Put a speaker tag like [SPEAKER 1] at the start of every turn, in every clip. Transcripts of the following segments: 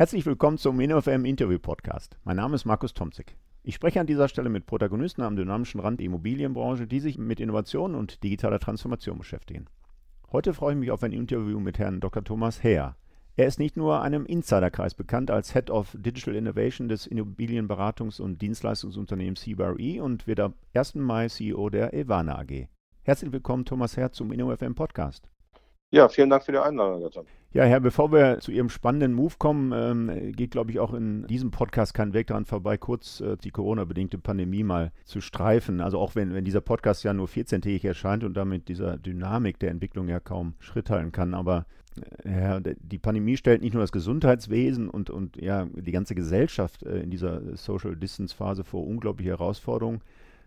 [SPEAKER 1] Herzlich willkommen zum InnoFM Interview Podcast. Mein Name ist Markus Tomzig. Ich spreche an dieser Stelle mit Protagonisten am dynamischen Rand der Immobilienbranche, die sich mit Innovation und digitaler Transformation beschäftigen. Heute freue ich mich auf ein Interview mit Herrn Dr. Thomas Heer. Er ist nicht nur einem Insiderkreis bekannt als Head of Digital Innovation des Immobilienberatungs- und Dienstleistungsunternehmens CBRE und wird ab 1. Mai CEO der Evana AG. Herzlich willkommen, Thomas Heer, zum InnoFM Podcast.
[SPEAKER 2] Ja, vielen Dank für die Einladung, Herr
[SPEAKER 1] ja, Herr, bevor wir zu Ihrem spannenden Move kommen, ähm, geht, glaube ich, auch in diesem Podcast kein Weg daran vorbei, kurz äh, die Corona-bedingte Pandemie mal zu streifen. Also auch wenn, wenn dieser Podcast ja nur 14-tägig erscheint und damit dieser Dynamik der Entwicklung ja kaum Schritt halten kann. Aber äh, ja, die Pandemie stellt nicht nur das Gesundheitswesen und, und ja, die ganze Gesellschaft äh, in dieser Social Distance-Phase vor unglaubliche Herausforderungen.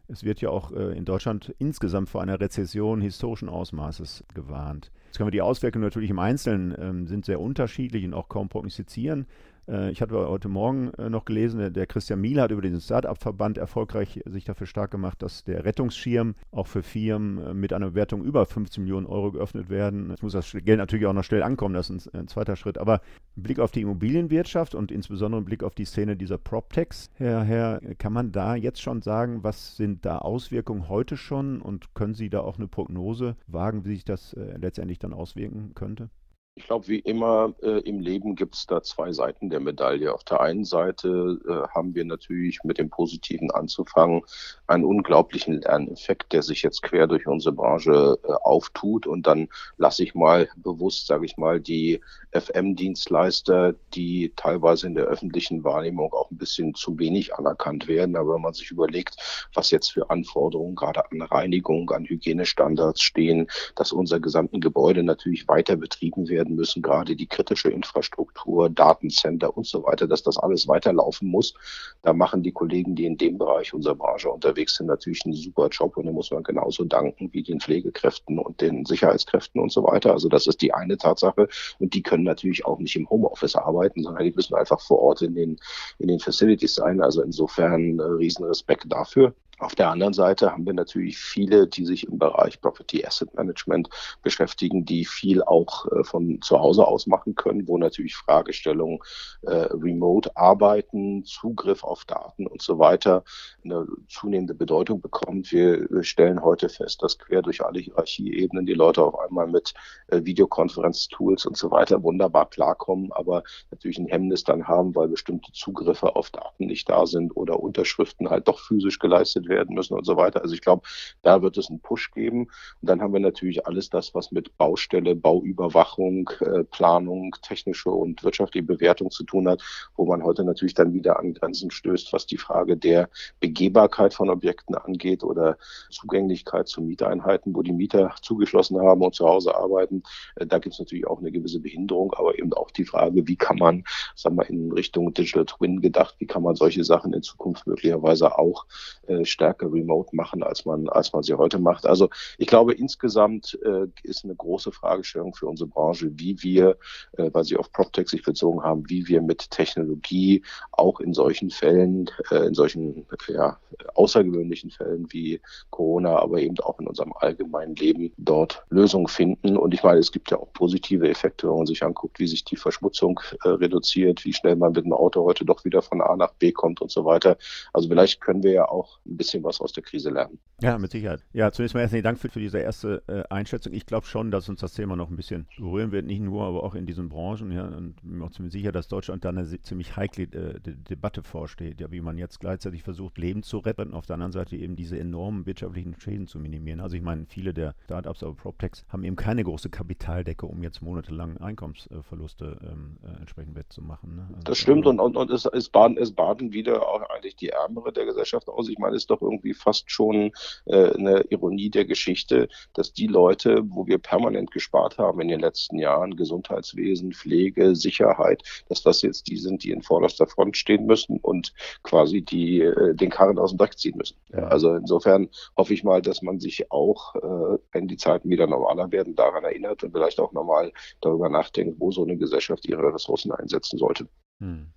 [SPEAKER 1] Es wird ja auch äh, in Deutschland insgesamt vor einer Rezession historischen Ausmaßes gewarnt. Jetzt können wir die Auswirkungen natürlich im Einzelnen ähm, sind sehr unterschiedlich und auch kaum prognostizieren. Äh, ich hatte heute Morgen äh, noch gelesen, der Christian Miele hat über den Start-up-Verband erfolgreich sich dafür stark gemacht, dass der Rettungsschirm auch für Firmen äh, mit einer Bewertung über 15 Millionen Euro geöffnet werden. Jetzt muss das Geld natürlich auch noch schnell ankommen, das ist ein, zweiter Schritt. Aber Blick auf die Immobilienwirtschaft und insbesondere Blick auf die Szene dieser PropTechs, Herr, Herr, kann man da jetzt schon sagen, was sind da Auswirkungen heute schon und können Sie da auch eine Prognose wagen, wie sich das letztendlich dann auswirken könnte?
[SPEAKER 2] Ich glaube, wie immer äh, im Leben gibt es da zwei Seiten der Medaille. Auf der einen Seite äh, haben wir natürlich mit dem Positiven anzufangen einen unglaublichen Lerneffekt, der sich jetzt quer durch unsere Branche äh, auftut. Und dann lasse ich mal bewusst, sage ich mal, die FM-Dienstleister, die teilweise in der öffentlichen Wahrnehmung auch ein bisschen zu wenig anerkannt werden. Aber wenn man sich überlegt, was jetzt für Anforderungen gerade an Reinigung, an Hygienestandards stehen, dass unser gesamten Gebäude natürlich weiter betrieben werden werden müssen, gerade die kritische Infrastruktur, Datencenter und so weiter, dass das alles weiterlaufen muss. Da machen die Kollegen, die in dem Bereich unserer Branche unterwegs sind, natürlich einen super Job und den muss man genauso danken wie den Pflegekräften und den Sicherheitskräften und so weiter. Also das ist die eine Tatsache und die können natürlich auch nicht im Homeoffice arbeiten, sondern die müssen einfach vor Ort in den, in den Facilities sein. Also insofern äh, riesen dafür. Auf der anderen Seite haben wir natürlich viele, die sich im Bereich Property Asset Management beschäftigen, die viel auch äh, von zu Hause aus machen können, wo natürlich Fragestellungen äh, remote arbeiten, Zugriff auf Daten und so weiter eine zunehmende Bedeutung bekommt. Wir stellen heute fest, dass quer durch alle Hierarchieebenen die Leute auf einmal mit äh, Videokonferenztools und so weiter wunderbar klarkommen, aber natürlich ein Hemmnis dann haben, weil bestimmte Zugriffe auf Daten nicht da sind oder Unterschriften halt doch physisch geleistet werden werden müssen und so weiter. Also ich glaube, da wird es einen Push geben. Und dann haben wir natürlich alles das, was mit Baustelle, Bauüberwachung, äh, Planung, technische und wirtschaftliche Bewertung zu tun hat, wo man heute natürlich dann wieder an Grenzen stößt, was die Frage der Begehbarkeit von Objekten angeht oder Zugänglichkeit zu Mieteinheiten, wo die Mieter zugeschlossen haben und zu Hause arbeiten. Äh, da gibt es natürlich auch eine gewisse Behinderung, aber eben auch die Frage, wie kann man, sagen wir, in Richtung Digital Twin gedacht, wie kann man solche Sachen in Zukunft möglicherweise auch äh, stärker remote machen, als man, als man sie heute macht. Also ich glaube, insgesamt äh, ist eine große Fragestellung für unsere Branche, wie wir, äh, weil Sie auf PropTech sich bezogen haben, wie wir mit Technologie auch in solchen Fällen, äh, in solchen ja, außergewöhnlichen Fällen wie Corona, aber eben auch in unserem allgemeinen Leben dort Lösungen finden. Und ich meine, es gibt ja auch positive Effekte, wenn man sich anguckt, wie sich die Verschmutzung äh, reduziert, wie schnell man mit dem Auto heute doch wieder von A nach B kommt und so weiter. Also vielleicht können wir ja auch ein bisschen was aus der Krise lernen.
[SPEAKER 1] Ja, mit Sicherheit. Ja, zunächst mal herzlichen Dank für, für diese erste äh, Einschätzung. Ich glaube schon, dass uns das Thema noch ein bisschen berühren wird, nicht nur, aber auch in diesen Branchen. Ja, und bin mir auch ziemlich sicher, dass Deutschland da eine ziemlich heikle äh, De Debatte vorsteht, ja, wie man jetzt gleichzeitig versucht, Leben zu retten und auf der anderen Seite eben diese enormen wirtschaftlichen Schäden zu minimieren. Also ich meine, viele der Startups, aber PropTechs haben eben keine große Kapitaldecke, um jetzt monatelang Einkommensverluste ähm, äh, entsprechend wettzumachen. Ne?
[SPEAKER 2] Also, das stimmt und, und, und es, es, baden, es baden wieder auch eigentlich die Ärmere der Gesellschaft aus. Ich meine, es doch irgendwie fast schon äh, eine Ironie der Geschichte, dass die Leute, wo wir permanent gespart haben in den letzten Jahren, Gesundheitswesen, Pflege, Sicherheit, dass das jetzt die sind, die in vorderster Front stehen müssen und quasi die äh, den Karren aus dem Dreck ziehen müssen. Ja, also insofern hoffe ich mal, dass man sich auch, äh, wenn die Zeiten wieder normaler werden, daran erinnert und vielleicht auch nochmal darüber nachdenkt, wo so eine Gesellschaft ihre Ressourcen einsetzen sollte. Hm.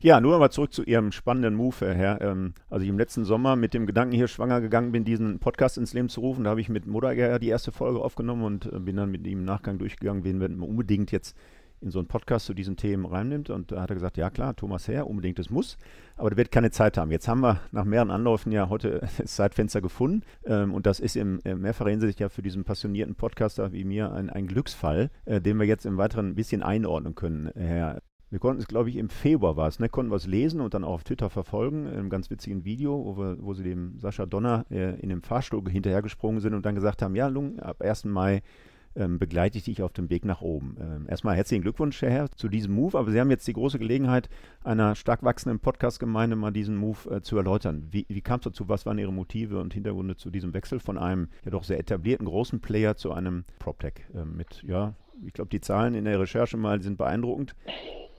[SPEAKER 1] Ja, nur mal zurück zu Ihrem spannenden Move, Herr. Ähm, als ich im letzten Sommer mit dem Gedanken hier schwanger gegangen bin, diesen Podcast ins Leben zu rufen, da habe ich mit Modager die erste Folge aufgenommen und äh, bin dann mit ihm im Nachgang durchgegangen, wen wir unbedingt jetzt in so einen Podcast zu diesen Themen reinnimmt. Und da hat er gesagt, ja klar, Thomas Herr, unbedingt, es muss, aber der wird keine Zeit haben. Jetzt haben wir nach mehreren Anläufen ja heute das Zeitfenster gefunden ähm, und das ist im äh, mehrfacher Hinsicht ja für diesen passionierten Podcaster wie mir ein, ein Glücksfall, äh, den wir jetzt im Weiteren ein bisschen einordnen können, Herr wir konnten es, glaube ich, im Februar war es, ne? konnten wir es lesen und dann auch auf Twitter verfolgen, in einem ganz witzigen Video, wo, wir, wo sie dem Sascha Donner äh, in dem Fahrstuhl hinterhergesprungen sind und dann gesagt haben, ja, Lung, ab 1. Mai ähm, begleite ich dich auf dem Weg nach oben. Ähm, erstmal herzlichen Glückwunsch, Herr Herr, zu diesem Move, aber Sie haben jetzt die große Gelegenheit, einer stark wachsenden Podcast-Gemeinde mal diesen Move äh, zu erläutern. Wie, wie kam es dazu? Was waren Ihre Motive und Hintergründe zu diesem Wechsel von einem ja doch sehr etablierten großen Player zu einem PropTech äh, mit, ja, ich glaube, die Zahlen in der Recherche mal sind beeindruckend.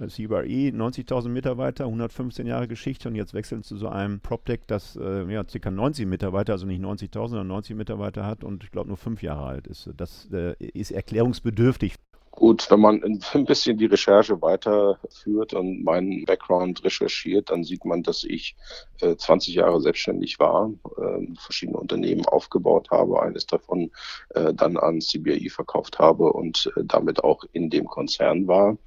[SPEAKER 1] CBRE, 90.000 Mitarbeiter, 115 Jahre Geschichte und jetzt wechseln zu so einem PropTech, das äh, ja, ca. 90 Mitarbeiter, also nicht 90.000, sondern 90 Mitarbeiter hat und ich glaube nur fünf Jahre alt ist. Das äh, ist erklärungsbedürftig.
[SPEAKER 2] Gut, wenn man ein bisschen die Recherche weiterführt und meinen Background recherchiert, dann sieht man, dass ich äh, 20 Jahre selbstständig war, äh, verschiedene Unternehmen aufgebaut habe, eines davon äh, dann an CBI verkauft habe und äh, damit auch in dem Konzern war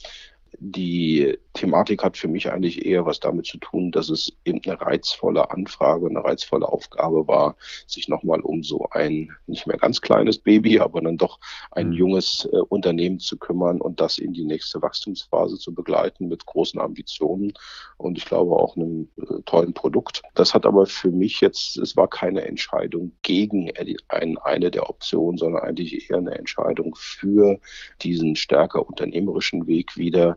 [SPEAKER 2] die Thematik hat für mich eigentlich eher was damit zu tun, dass es eben eine reizvolle Anfrage, eine reizvolle Aufgabe war, sich nochmal um so ein nicht mehr ganz kleines Baby, aber dann doch ein mhm. junges äh, Unternehmen zu kümmern und das in die nächste Wachstumsphase zu begleiten mit großen Ambitionen und ich glaube auch einem äh, tollen Produkt. Das hat aber für mich jetzt, es war keine Entscheidung gegen ein, eine der Optionen, sondern eigentlich eher eine Entscheidung für diesen stärker unternehmerischen Weg wieder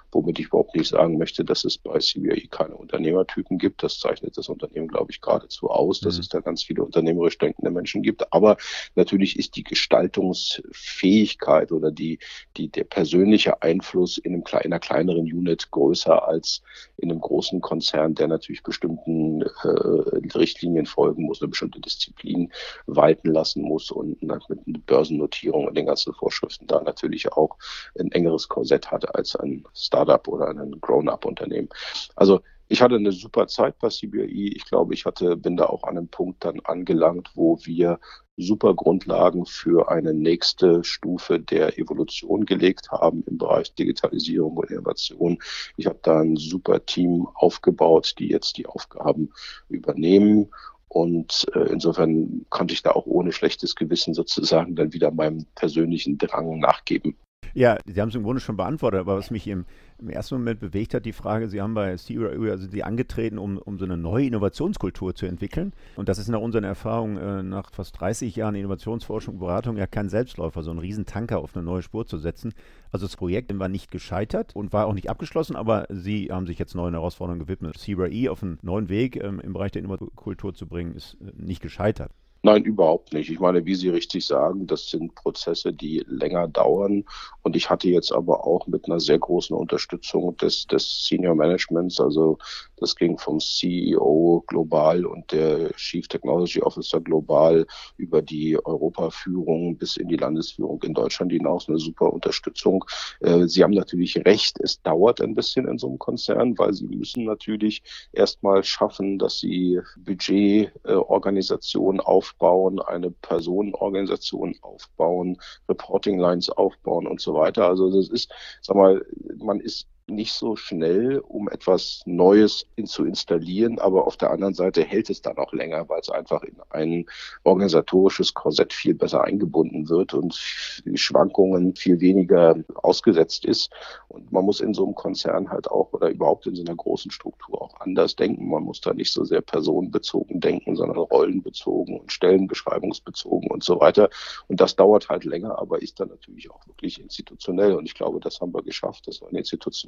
[SPEAKER 2] womit ich überhaupt nicht sagen möchte, dass es bei CBI keine Unternehmertypen gibt. Das zeichnet das Unternehmen, glaube ich, geradezu aus, dass mhm. es da ganz viele unternehmerisch denkende Menschen gibt. Aber natürlich ist die Gestaltungsfähigkeit oder die, die, der persönliche Einfluss in, einem, in einer kleineren Unit größer als in einem großen Konzern, der natürlich bestimmten äh, Richtlinien folgen muss, eine bestimmte Disziplin walten lassen muss und mit einer Börsennotierung und den ganzen Vorschriften da natürlich auch ein engeres Korsett hat als ein Startup oder ein Grown-up-Unternehmen. Also ich hatte eine super Zeit bei CBI. Ich glaube, ich hatte, bin da auch an einem Punkt dann angelangt, wo wir super Grundlagen für eine nächste Stufe der Evolution gelegt haben im Bereich Digitalisierung und Innovation. Ich habe da ein super Team aufgebaut, die jetzt die Aufgaben übernehmen. Und äh, insofern konnte ich da auch ohne schlechtes Gewissen sozusagen dann wieder meinem persönlichen Drang nachgeben.
[SPEAKER 1] Ja, Sie haben es im Grunde schon beantwortet, aber was mich im, im ersten Moment bewegt hat, die Frage, Sie haben bei CRU, also Sie angetreten, um, um so eine neue Innovationskultur zu entwickeln. Und das ist nach unseren Erfahrungen äh, nach fast 30 Jahren Innovationsforschung und Beratung ja kein Selbstläufer, so einen Riesentanker auf eine neue Spur zu setzen. Also das Projekt war nicht gescheitert und war auch nicht abgeschlossen, aber Sie haben sich jetzt neuen Herausforderungen gewidmet. CRE auf einen neuen Weg ähm, im Bereich der Innovationskultur zu bringen, ist äh, nicht gescheitert.
[SPEAKER 2] Nein, überhaupt nicht. Ich meine, wie Sie richtig sagen, das sind Prozesse, die länger dauern. Und ich hatte jetzt aber auch mit einer sehr großen Unterstützung des, des Senior Managements, also das ging vom CEO global und der Chief Technology Officer global über die Europaführung bis in die Landesführung in Deutschland hinaus eine super Unterstützung. Äh, Sie haben natürlich recht, es dauert ein bisschen in so einem Konzern, weil Sie müssen natürlich erstmal schaffen, dass Sie Budgetorganisationen aufbauen, eine Personenorganisation aufbauen, Reporting Lines aufbauen und so weiter. Also das ist, sag mal, man ist nicht so schnell, um etwas Neues zu installieren, aber auf der anderen Seite hält es dann auch länger, weil es einfach in ein organisatorisches Korsett viel besser eingebunden wird und Schwankungen viel weniger ausgesetzt ist. Und man muss in so einem Konzern halt auch oder überhaupt in so einer großen Struktur auch anders denken. Man muss da nicht so sehr personenbezogen denken, sondern rollenbezogen und stellenbeschreibungsbezogen und so weiter. Und das dauert halt länger, aber ist dann natürlich auch wirklich institutionell. Und ich glaube, das haben wir geschafft. Das war ein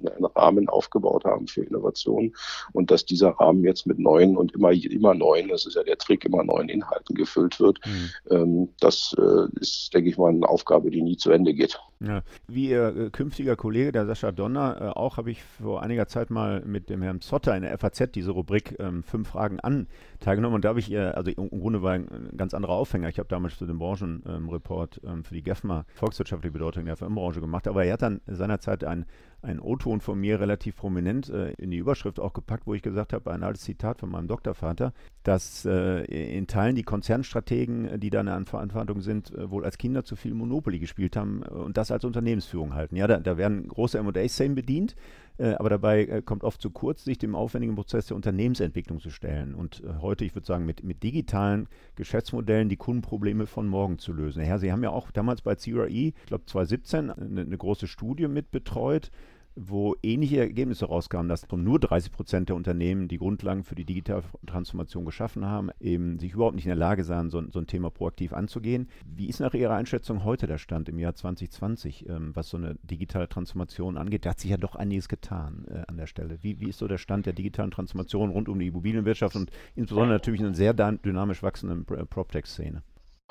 [SPEAKER 2] institutionell einen Rahmen aufgebaut haben für Innovation und dass dieser Rahmen jetzt mit neuen und immer, immer neuen, das ist ja der Trick, immer neuen Inhalten gefüllt wird. Mhm. Ähm, das äh, ist, denke ich mal, eine Aufgabe, die nie zu Ende geht.
[SPEAKER 1] Ja. Wie Ihr äh, künftiger Kollege, der Sascha Donner, äh, auch habe ich vor einiger Zeit mal mit dem Herrn Zotter in der FAZ diese Rubrik ähm, Fünf Fragen an teilgenommen und da habe ich, äh, also im Grunde war ein, ganz anderer Aufhänger. Ich habe damals für den Branchenreport ähm, für die GEFMA volkswirtschaftliche Bedeutung der FM-Branche gemacht, aber er hat dann seinerzeit ein ein O-Ton von mir relativ prominent äh, in die Überschrift auch gepackt, wo ich gesagt habe, ein altes Zitat von meinem Doktorvater, dass äh, in Teilen die Konzernstrategen, die da eine Verantwortung sind, äh, wohl als Kinder zu viel Monopoly gespielt haben und das als Unternehmensführung halten. Ja, da, da werden große M&A-Szenen bedient, äh, aber dabei äh, kommt oft zu kurz, sich dem aufwendigen Prozess der Unternehmensentwicklung zu stellen und äh, heute, ich würde sagen, mit, mit digitalen Geschäftsmodellen die Kundenprobleme von morgen zu lösen. Ja, Sie haben ja auch damals bei CRE, ich glaube 2017, eine, eine große Studie mit betreut, wo ähnliche Ergebnisse rauskamen, dass nur 30 Prozent der Unternehmen, die Grundlagen für die digitale Transformation geschaffen haben, eben sich überhaupt nicht in der Lage sahen, so, so ein Thema proaktiv anzugehen. Wie ist nach Ihrer Einschätzung heute der Stand im Jahr 2020, ähm, was so eine digitale Transformation angeht? Da hat sich ja doch einiges getan äh, an der Stelle. Wie, wie ist so der Stand der digitalen Transformation rund um die Immobilienwirtschaft und insbesondere natürlich in einer sehr dynamisch wachsenden PropTech-Szene?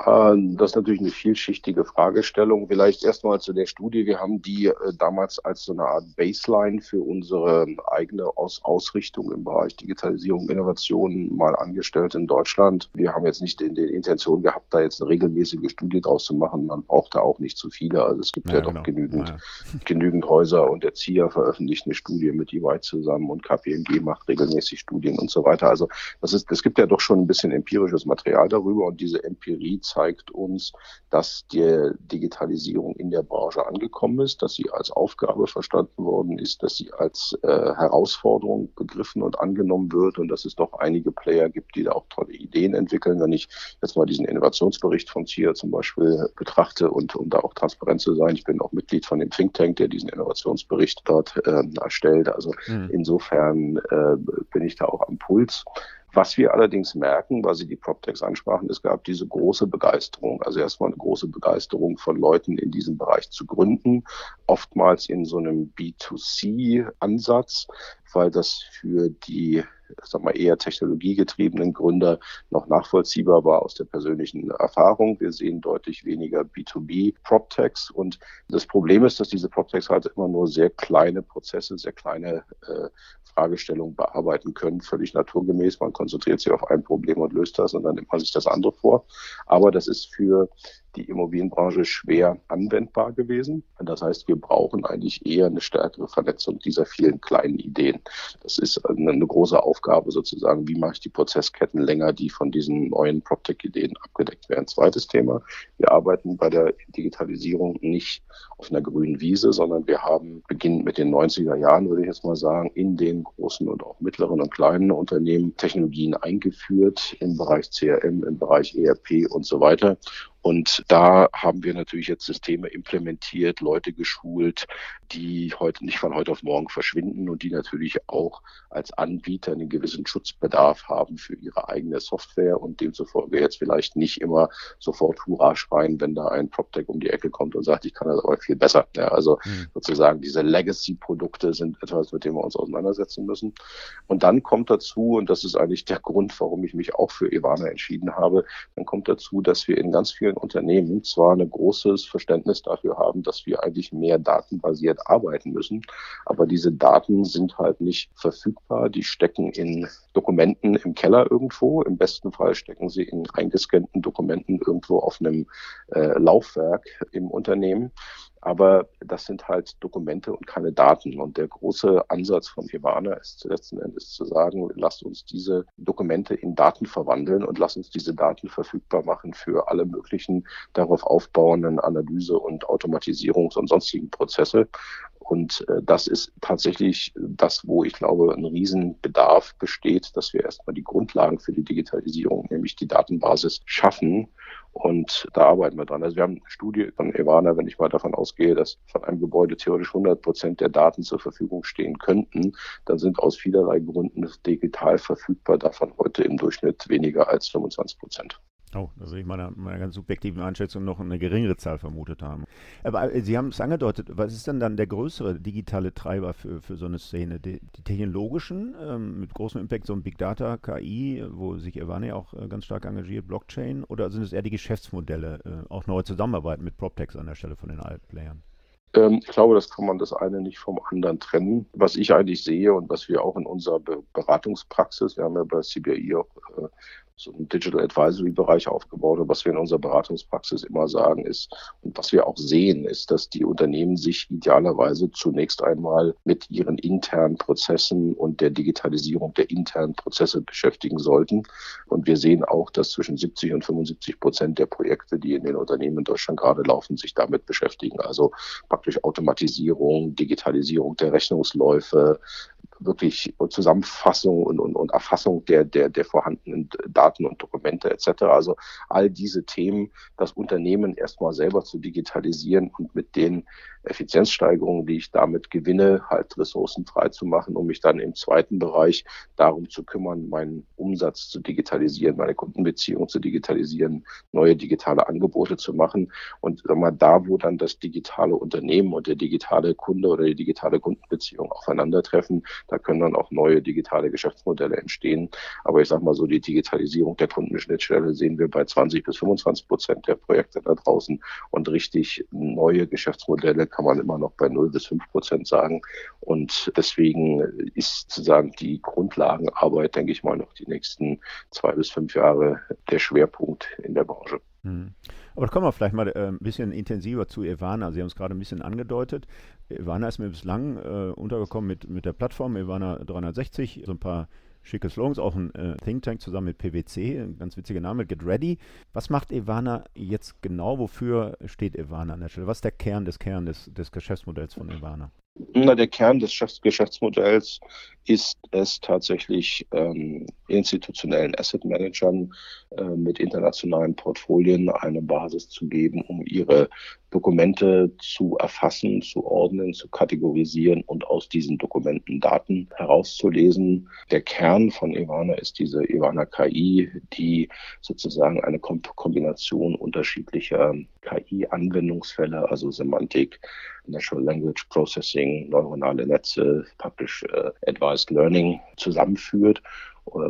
[SPEAKER 2] Äh, das ist natürlich eine vielschichtige Fragestellung. Vielleicht erstmal zu der Studie. Wir haben die äh, damals als so eine Art Baseline für unsere eigene Aus Ausrichtung im Bereich Digitalisierung, Innovation mal angestellt in Deutschland. Wir haben jetzt nicht in der Intention gehabt, da jetzt eine regelmäßige Studie draus zu machen. Man braucht da auch nicht zu viele. Also es gibt ja, ja doch genau. genügend, ja. genügend Häuser und der ZIA veröffentlicht eine Studie mit EY zusammen und KPMG macht regelmäßig Studien und so weiter. Also das ist, es gibt ja doch schon ein bisschen empirisches Material darüber und diese Empirie zeigt uns, dass die Digitalisierung in der Branche angekommen ist, dass sie als Aufgabe verstanden worden ist, dass sie als äh, Herausforderung begriffen und angenommen wird und dass es doch einige Player gibt, die da auch tolle Ideen entwickeln. Wenn ich jetzt mal diesen Innovationsbericht von CIA zum Beispiel betrachte und um da auch transparent zu sein, ich bin auch Mitglied von dem Think Tank, der diesen Innovationsbericht dort äh, erstellt. Also mhm. insofern äh, bin ich da auch am Puls. Was wir allerdings merken, weil Sie die PropTechs ansprachen, es gab diese große Begeisterung, also erstmal eine große Begeisterung von Leuten in diesem Bereich zu gründen, oftmals in so einem B2C-Ansatz, weil das für die sag mal, eher technologiegetriebenen Gründer noch nachvollziehbar war aus der persönlichen Erfahrung. Wir sehen deutlich weniger B2B PropTechs und das Problem ist, dass diese PropTechs halt immer nur sehr kleine Prozesse, sehr kleine äh, Fragestellungen bearbeiten können, völlig naturgemäß. Man konzentriert sich auf ein Problem und löst das und dann nimmt man sich das andere vor. Aber das ist für die Immobilienbranche schwer anwendbar gewesen. Das heißt, wir brauchen eigentlich eher eine stärkere Vernetzung dieser vielen kleinen Ideen. Das ist eine, große Aufgabe sozusagen. Wie mache ich die Prozessketten länger, die von diesen neuen PropTech-Ideen abgedeckt werden? Zweites Thema. Wir arbeiten bei der Digitalisierung nicht auf einer grünen Wiese, sondern wir haben beginnend mit den 90er Jahren, würde ich jetzt mal sagen, in den großen und auch mittleren und kleinen Unternehmen Technologien eingeführt im Bereich CRM, im Bereich ERP und so weiter. Und da haben wir natürlich jetzt Systeme implementiert, Leute geschult, die heute nicht von heute auf morgen verschwinden und die natürlich auch als Anbieter einen gewissen Schutzbedarf haben für ihre eigene Software und demzufolge jetzt vielleicht nicht immer sofort Hurra schreien, wenn da ein PropTech um die Ecke kommt und sagt, ich kann das aber viel besser. Ja, also mhm. sozusagen diese Legacy-Produkte sind etwas, mit dem wir uns auseinandersetzen müssen. Und dann kommt dazu, und das ist eigentlich der Grund, warum ich mich auch für Ivana entschieden habe, dann kommt dazu, dass wir in ganz vielen vielen Unternehmen zwar ein großes Verständnis dafür haben, dass wir eigentlich mehr datenbasiert arbeiten müssen, aber diese Daten sind halt nicht verfügbar. Die stecken in Dokumenten im Keller irgendwo. Im besten Fall stecken sie in eingescannten Dokumenten irgendwo auf einem äh, Laufwerk im Unternehmen. Aber das sind halt Dokumente und keine Daten. Und der große Ansatz von Ivana ist letzten Endes zu sagen, lasst uns diese Dokumente in Daten verwandeln und lasst uns diese Daten verfügbar machen für alle möglichen darauf aufbauenden Analyse- und Automatisierungs- und sonstigen Prozesse. Und äh, das ist tatsächlich das, wo ich glaube, ein Riesenbedarf besteht, dass wir erstmal die Grundlagen für die Digitalisierung, nämlich die Datenbasis, schaffen. Und da arbeiten wir dran. Also wir haben eine Studie von Evana, wenn ich mal davon ausgehe, dass von einem Gebäude theoretisch 100 Prozent der Daten zur Verfügung stehen könnten, dann sind aus vielerlei Gründen digital verfügbar davon heute im Durchschnitt weniger als 25 Prozent.
[SPEAKER 1] Oh, also ich meiner, meiner ganz subjektiven Einschätzung noch eine geringere Zahl vermutet haben. Aber äh, Sie haben es angedeutet, was ist denn dann der größere digitale Treiber für, für so eine Szene? Die, die technologischen, ähm, mit großem Impact, so ein Big Data, KI, wo sich Ivane auch äh, ganz stark engagiert, Blockchain, oder sind es eher die Geschäftsmodelle, äh, auch neue Zusammenarbeiten mit PropTechs an der Stelle von den Altplayern?
[SPEAKER 2] Ähm, ich glaube, das kann man das eine nicht vom anderen trennen. Was ich eigentlich sehe und was wir auch in unserer Beratungspraxis, wir haben ja bei CBI auch äh, so einen Digital Advisory Bereich aufgebaut. Und was wir in unserer Beratungspraxis immer sagen ist, und was wir auch sehen, ist, dass die Unternehmen sich idealerweise zunächst einmal mit ihren internen Prozessen und der Digitalisierung der internen Prozesse beschäftigen sollten. Und wir sehen auch, dass zwischen 70 und 75 Prozent der Projekte, die in den Unternehmen in Deutschland gerade laufen, sich damit beschäftigen. Also praktisch Automatisierung, Digitalisierung der Rechnungsläufe, wirklich Zusammenfassung und, und, und Erfassung der, der, der vorhandenen Daten und Dokumente etc. Also all diese Themen, das Unternehmen erstmal selber zu digitalisieren und mit den Effizienzsteigerungen, die ich damit gewinne, halt Ressourcen frei zu machen, um mich dann im zweiten Bereich darum zu kümmern, meinen Umsatz zu digitalisieren, meine Kundenbeziehung zu digitalisieren, neue digitale Angebote zu machen. Und sag mal, da, wo dann das digitale Unternehmen und der digitale Kunde oder die digitale Kundenbeziehung aufeinandertreffen, da können dann auch neue digitale Geschäftsmodelle entstehen. Aber ich sage mal so, die Digitalisierung der Kundenschnittstelle sehen wir bei 20 bis 25 Prozent der Projekte da draußen und richtig neue Geschäftsmodelle kann man immer noch bei 0 bis 5 Prozent sagen. Und deswegen ist sozusagen die Grundlagenarbeit, denke ich mal, noch die nächsten zwei bis fünf Jahre der Schwerpunkt in der Branche.
[SPEAKER 1] Hm. Aber kommen wir vielleicht mal äh, ein bisschen intensiver zu Ivana. Sie haben es gerade ein bisschen angedeutet. Ivana ist mir bislang äh, untergekommen mit, mit der Plattform Ivana 360, so ein paar schicke Slogans, auch ein äh, Think Tank zusammen mit PwC, ein ganz witziger Name, Get Ready. Was macht Ivana jetzt genau? Wofür steht Ivana an der Stelle? Was ist der Kern des Kern des, des Geschäftsmodells von Ivana?
[SPEAKER 2] Na, der Kern des Geschäftsmodells ist es tatsächlich ähm, institutionellen Asset Managern äh, mit internationalen Portfolien eine Basis zu geben, um ihre Dokumente zu erfassen, zu ordnen, zu kategorisieren und aus diesen Dokumenten Daten herauszulesen. Der Kern von Ivana ist diese Ivana KI, die sozusagen eine Kombination unterschiedlicher KI-Anwendungsfälle, also Semantik, Natural Language Processing, neuronale Netze, praktisch äh, Advanced Learning zusammenführt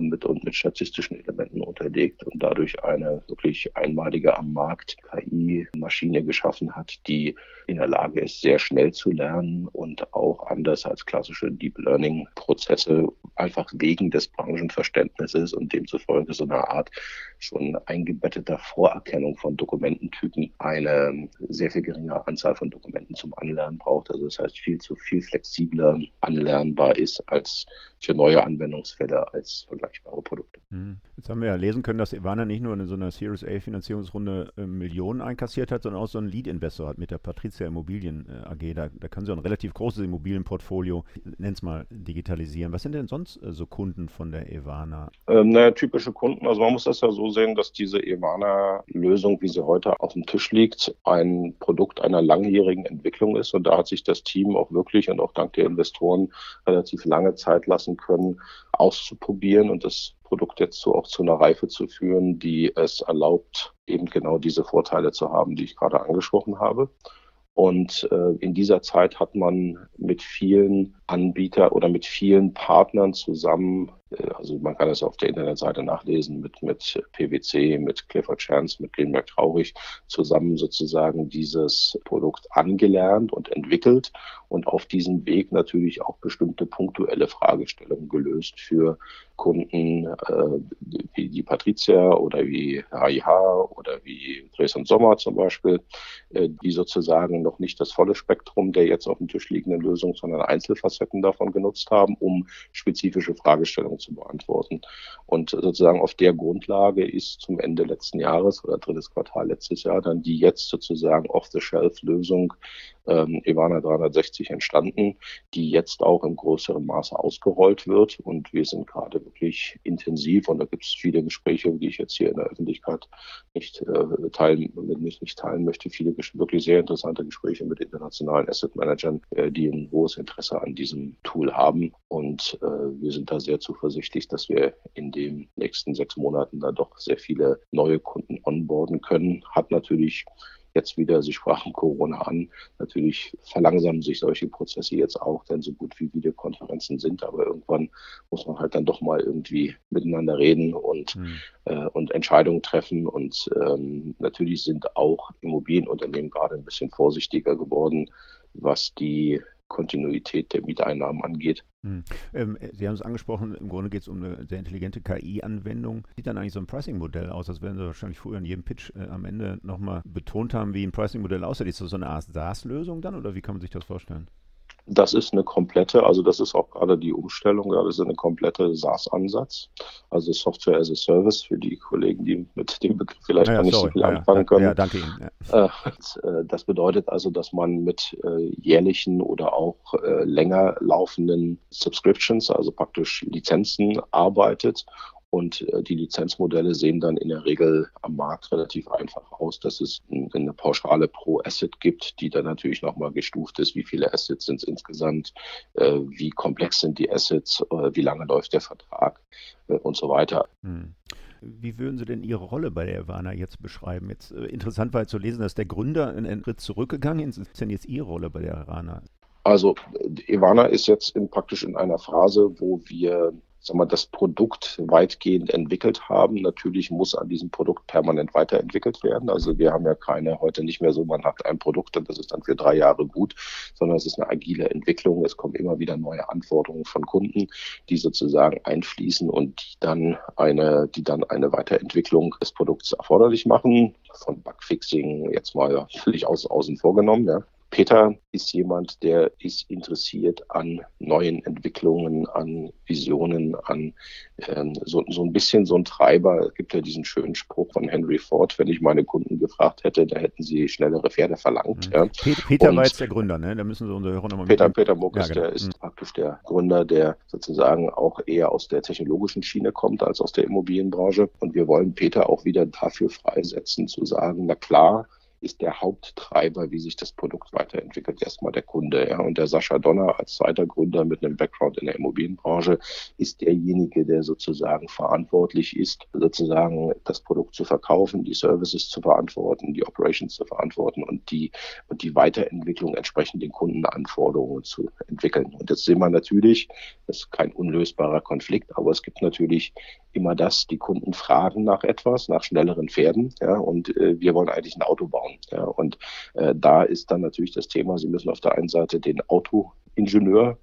[SPEAKER 2] mit und mit statistischen Elementen unterlegt und dadurch eine wirklich einmalige am Markt KI-Maschine geschaffen hat, die in der Lage ist, sehr schnell zu lernen und auch anders als klassische Deep Learning-Prozesse einfach wegen des Branchenverständnisses und demzufolge so eine Art schon eingebetteter Vorerkennung von Dokumententypen eine sehr viel geringere Anzahl von Dokumenten zum Anlernen braucht. Also das heißt viel zu viel flexibler anlernbar ist als für neue Anwendungsfälle als vergleichbare Produkte.
[SPEAKER 1] Hm. Jetzt haben wir ja lesen können, dass Ivana nicht nur in so einer Series A Finanzierungsrunde äh, Millionen einkassiert hat, sondern auch so einen Lead-Investor hat mit der Patricia Immobilien äh, AG. Da, da können sie auch ein relativ großes Immobilienportfolio, nenn es mal, digitalisieren. Was sind denn sonst äh, so Kunden von der Ivana?
[SPEAKER 2] Ähm, naja, typische Kunden. Also man muss das ja so sehen, dass diese Ivana-Lösung, wie sie heute auf dem Tisch liegt, ein Produkt einer langjährigen Entwicklung ist. Und da hat sich das Team auch wirklich und auch dank der Investoren relativ lange Zeit lassen können, auszuprobieren und das Produkt jetzt so auch zu einer Reife zu führen, die es erlaubt, eben genau diese Vorteile zu haben, die ich gerade angesprochen habe. Und äh, in dieser Zeit hat man mit vielen Anbietern oder mit vielen Partnern zusammen also man kann es auf der Internetseite nachlesen, mit, mit PwC, mit Clifford Chance, mit Greenberg Traurig zusammen sozusagen dieses Produkt angelernt und entwickelt und auf diesem Weg natürlich auch bestimmte punktuelle Fragestellungen gelöst für Kunden äh, wie die Patricia oder wie HIH oder wie Dresden Sommer zum Beispiel, äh, die sozusagen noch nicht das volle Spektrum der jetzt auf dem Tisch liegenden Lösung, sondern Einzelfacetten davon genutzt haben, um spezifische Fragestellungen zu beantworten. Und sozusagen auf der Grundlage ist zum Ende letzten Jahres oder drittes Quartal letztes Jahr dann die jetzt sozusagen Off-the-Shelf-Lösung ähm, Ivana 360 entstanden, die jetzt auch im größeren Maße ausgerollt wird. Und wir sind gerade wirklich intensiv und da gibt es viele Gespräche, die ich jetzt hier in der Öffentlichkeit nicht äh, teilen, nicht, nicht teilen möchte. Viele wirklich sehr interessante Gespräche mit internationalen Asset Managern, äh, die ein hohes Interesse an diesem Tool haben. Und äh, wir sind da sehr zuversichtlich, dass wir in den nächsten sechs Monaten da doch sehr viele neue Kunden onboarden können. Hat natürlich jetzt wieder, Sie sprachen Corona an, natürlich verlangsamen sich solche Prozesse jetzt auch, denn so gut wie Videokonferenzen sind, aber irgendwann muss man halt dann doch mal irgendwie miteinander reden und, mhm. äh, und Entscheidungen treffen. Und ähm, natürlich sind auch Immobilienunternehmen gerade ein bisschen vorsichtiger geworden, was die Kontinuität der Mieteinnahmen angeht.
[SPEAKER 1] Hm. Ähm, Sie haben es angesprochen, im Grunde geht es um eine sehr intelligente KI-Anwendung. Sieht dann eigentlich so ein Pricing-Modell aus? Das werden Sie wahrscheinlich früher in jedem Pitch äh, am Ende nochmal betont haben, wie ein Pricing-Modell aussieht. Ist das so eine Art SaaS-Lösung dann oder wie kann man sich das vorstellen?
[SPEAKER 2] Das ist eine komplette, also das ist auch gerade die Umstellung, das ist eine komplette SaaS-Ansatz, also Software as a Service für die Kollegen, die mit dem Begriff vielleicht ja, nicht sorry. so viel anfangen können. Ja, danke Ihnen. Ja. Äh, äh, das bedeutet also, dass man mit äh, jährlichen oder auch länger laufenden Subscriptions, also praktisch Lizenzen arbeitet und äh, die Lizenzmodelle sehen dann in der Regel am Markt relativ einfach aus, dass es eine Pauschale pro Asset gibt, die dann natürlich nochmal gestuft ist, wie viele Assets sind es insgesamt, äh, wie komplex sind die Assets, äh, wie lange läuft der Vertrag und so weiter. Hm.
[SPEAKER 1] Wie würden Sie denn Ihre Rolle bei der Ivana jetzt beschreiben? Jetzt interessant war zu lesen, dass der Gründer einen Schritt zurückgegangen ist. Was ist denn jetzt Ihre Rolle bei der Ivana?
[SPEAKER 2] Also Ivana ist jetzt in, praktisch in einer Phase, wo wir sagen wir, das Produkt weitgehend entwickelt haben. Natürlich muss an diesem Produkt permanent weiterentwickelt werden. Also wir haben ja keine, heute nicht mehr so, man hat ein Produkt und das ist dann für drei Jahre gut, sondern es ist eine agile Entwicklung. Es kommen immer wieder neue Anforderungen von Kunden, die sozusagen einfließen und die dann eine, die dann eine Weiterentwicklung des Produkts erforderlich machen. Von Bugfixing jetzt mal völlig aus, außen vorgenommen, ja. Peter ist jemand, der ist interessiert an neuen Entwicklungen, an Visionen, an ähm, so, so ein bisschen so ein Treiber. Es gibt ja diesen schönen Spruch von Henry Ford, wenn ich meine Kunden gefragt hätte, da hätten sie schnellere Pferde verlangt. Mhm.
[SPEAKER 1] Ja. Peter Und war jetzt der Gründer, ne? Da müssen Sie unsere Hörer
[SPEAKER 2] nochmal Peter, Peter Muckes, ja, genau. der ist mhm. praktisch der Gründer, der sozusagen auch eher aus der technologischen Schiene kommt als aus der Immobilienbranche. Und wir wollen Peter auch wieder dafür freisetzen, zu sagen, na klar, ist der Haupttreiber, wie sich das Produkt weiterentwickelt, erstmal der Kunde. Ja. Und der Sascha Donner als zweiter Gründer mit einem Background in der Immobilienbranche ist derjenige, der sozusagen verantwortlich ist, sozusagen das Produkt zu verkaufen, die Services zu verantworten, die Operations zu verantworten und die, und die Weiterentwicklung entsprechend den Kundenanforderungen zu entwickeln. Und jetzt sehen wir natürlich, das ist kein unlösbarer Konflikt, aber es gibt natürlich immer das, die Kunden fragen nach etwas, nach schnelleren Pferden, ja, und äh, wir wollen eigentlich ein Auto bauen. Ja, und äh, da ist dann natürlich das Thema, Sie müssen auf der einen Seite den Autoingenieur,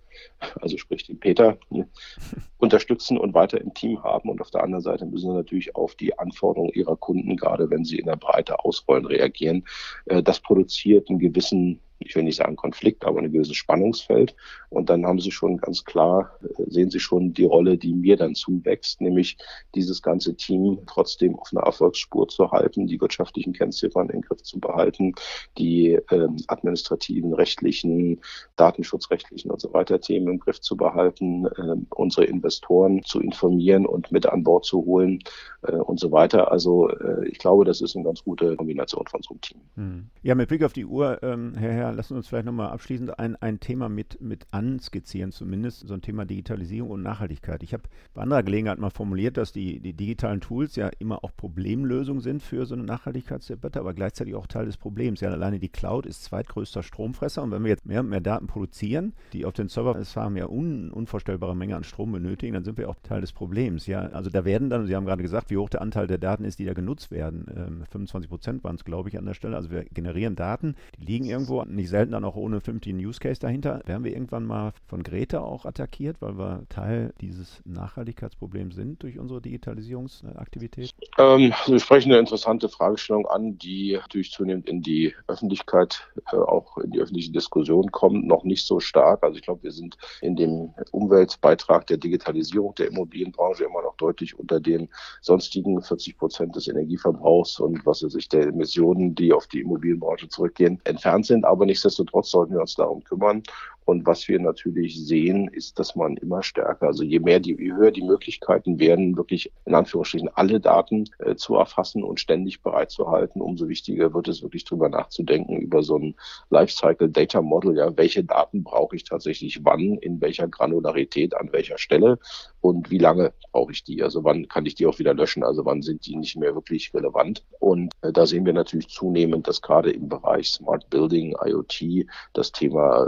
[SPEAKER 2] also sprich den Peter, ne, unterstützen und weiter im Team haben. Und auf der anderen Seite müssen Sie natürlich auf die Anforderungen Ihrer Kunden, gerade wenn sie in der Breite ausrollen, reagieren. Äh, das produziert einen gewissen ich will nicht sagen Konflikt, aber ein gewisses Spannungsfeld. Und dann haben sie schon ganz klar, äh, sehen sie schon die Rolle, die mir dann zuwächst, nämlich dieses ganze Team trotzdem auf einer Erfolgsspur zu halten, die wirtschaftlichen Kennziffern in Griff zu behalten, die äh, administrativen, rechtlichen, datenschutzrechtlichen und so weiter Themen im Griff zu behalten, äh, unsere Investoren zu informieren und mit an Bord zu holen äh, und so weiter. Also äh, ich glaube, das ist eine ganz gute Kombination von so einem Team.
[SPEAKER 1] Hm. Ja, mit Blick auf die Uhr, ähm, Herr Herr lassen uns vielleicht nochmal abschließend ein, ein Thema mit, mit anskizzieren, zumindest so ein Thema Digitalisierung und Nachhaltigkeit. Ich habe bei anderer Gelegenheit mal formuliert, dass die, die digitalen Tools ja immer auch Problemlösung sind für so eine Nachhaltigkeitsdebatte, aber gleichzeitig auch Teil des Problems. Ja, alleine die Cloud ist zweitgrößter Stromfresser und wenn wir jetzt mehr und mehr Daten produzieren, die auf den Server haben ja un, unvorstellbare Menge an Strom benötigen, dann sind wir auch Teil des Problems. Ja, also da werden dann, Sie haben gerade gesagt, wie hoch der Anteil der Daten ist, die da genutzt werden. Ähm, 25 Prozent waren es, glaube ich, an der Stelle. Also wir generieren Daten, die liegen irgendwo nicht selten dann auch ohne 50 Use Case dahinter. Werden wir irgendwann mal von Greta auch attackiert, weil wir Teil dieses Nachhaltigkeitsproblems sind durch unsere Digitalisierungsaktivität?
[SPEAKER 2] Ähm, also wir sprechen eine interessante Fragestellung an, die natürlich zunehmend in die Öffentlichkeit, äh, auch in die öffentliche Diskussion kommt, noch nicht so stark. Also ich glaube, wir sind in dem Umweltbeitrag der Digitalisierung der Immobilienbranche immer noch deutlich unter den sonstigen 40 Prozent des Energieverbrauchs und was weiß ich, der Emissionen, die auf die Immobilienbranche zurückgehen, entfernt sind. Aber nichtsdestotrotz sollten wir uns darum kümmern. Und was wir natürlich sehen, ist, dass man immer stärker, also je mehr, die, je höher die Möglichkeiten werden, wirklich in Anführungsstrichen alle Daten äh, zu erfassen und ständig bereitzuhalten, umso wichtiger wird es wirklich drüber nachzudenken über so ein Lifecycle Data Model. Ja, welche Daten brauche ich tatsächlich wann, in welcher Granularität, an welcher Stelle und wie lange brauche ich die? Also wann kann ich die auch wieder löschen? Also wann sind die nicht mehr wirklich relevant? Und äh, da sehen wir natürlich zunehmend, dass gerade im Bereich Smart Building, IoT, das Thema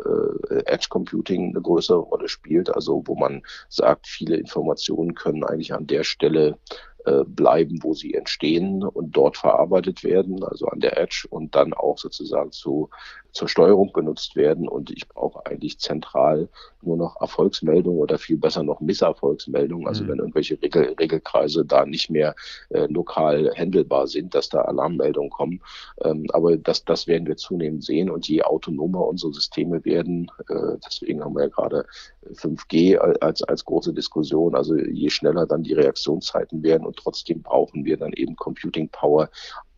[SPEAKER 2] äh, Edge Computing eine größere Rolle spielt, also wo man sagt, viele Informationen können eigentlich an der Stelle äh, bleiben, wo sie entstehen und dort verarbeitet werden, also an der Edge und dann auch sozusagen zu, zur Steuerung genutzt werden. Und ich brauche eigentlich zentral nur noch Erfolgsmeldungen oder viel besser noch Misserfolgsmeldungen. Also mhm. wenn irgendwelche Regel, Regelkreise da nicht mehr äh, lokal handelbar sind, dass da Alarmmeldungen kommen. Ähm, aber das, das werden wir zunehmend sehen. Und je autonomer unsere Systeme werden, äh, deswegen haben wir ja gerade 5G als, als große Diskussion, also je schneller dann die Reaktionszeiten werden und trotzdem brauchen wir dann eben Computing Power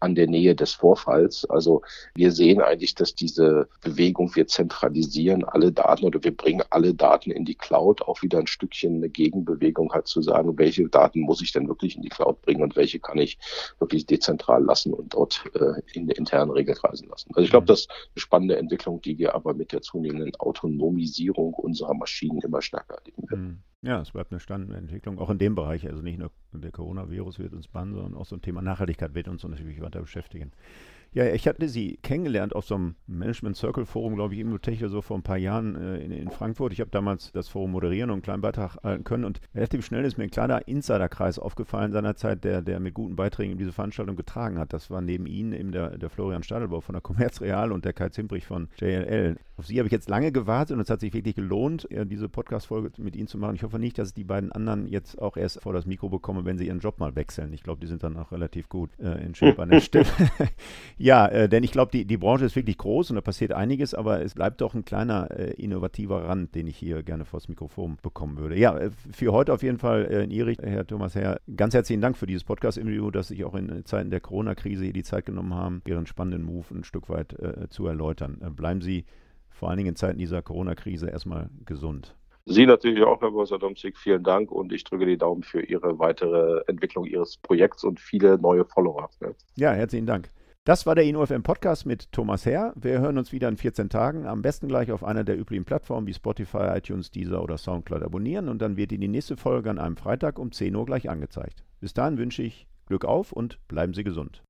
[SPEAKER 2] an der Nähe des Vorfalls. Also wir sehen eigentlich, dass diese Bewegung, wir zentralisieren alle Daten oder wir bringen alle Daten in die Cloud, auch wieder ein Stückchen eine Gegenbewegung hat zu sagen, welche Daten muss ich denn wirklich in die Cloud bringen und welche kann ich wirklich dezentral lassen und dort äh, in der internen Regelkreisen lassen. Also ich glaube, das ist eine spannende Entwicklung, die wir aber mit der zunehmenden Autonomisierung unserer Maschinen immer stärker erleben werden.
[SPEAKER 1] Mhm. Ja, es bleibt eine spannende Entwicklung, auch in dem Bereich. Also nicht nur der Coronavirus wird uns bannen, sondern auch so ein Thema Nachhaltigkeit wird uns natürlich weiter beschäftigen. Ja, ich hatte sie kennengelernt auf so einem Management Circle Forum, glaube ich, im Techniker so vor ein paar Jahren äh, in, in, Frankfurt. Ich habe damals das Forum moderieren und einen kleinen Beitrag halten können und relativ schnell ist mir ein kleiner Insiderkreis aufgefallen seinerzeit, der, der mit guten Beiträgen diese Veranstaltung getragen hat. Das war neben Ihnen eben der, der Florian Stadelbau von der Commerz Real und der Kai Zimbrich von JLL. Auf Sie habe ich jetzt lange gewartet und es hat sich wirklich gelohnt, diese Podcast-Folge mit Ihnen zu machen. Ich hoffe nicht, dass ich die beiden anderen jetzt auch erst vor das Mikro bekomme, wenn sie ihren Job mal wechseln. Ich glaube, die sind dann auch relativ gut äh, in Shape an der Stelle. Ja, äh, denn ich glaube, die, die Branche ist wirklich groß und da passiert einiges, aber es bleibt doch ein kleiner äh, innovativer Rand, den ich hier gerne vors Mikrofon bekommen würde. Ja, äh, für heute auf jeden Fall äh, in Ihre, Herr Thomas Herr, ganz herzlichen Dank für dieses Podcast-Interview, dass Sie sich auch in Zeiten der Corona-Krise hier die Zeit genommen haben, Ihren spannenden Move ein Stück weit äh, zu erläutern. Äh, bleiben Sie vor allen Dingen in Zeiten dieser Corona-Krise erstmal gesund.
[SPEAKER 2] Sie natürlich auch, Herr Bosadomsik, vielen Dank und ich drücke die Daumen für Ihre weitere Entwicklung Ihres Projekts und viele neue Follower.
[SPEAKER 1] Ja, herzlichen Dank. Das war der InnoFM Podcast mit Thomas Herr. Wir hören uns wieder in 14 Tagen. Am besten gleich auf einer der üblichen Plattformen wie Spotify, iTunes, Deezer oder Soundcloud abonnieren und dann wird Ihnen die nächste Folge an einem Freitag um 10 Uhr gleich angezeigt. Bis dahin wünsche ich Glück auf und bleiben Sie gesund.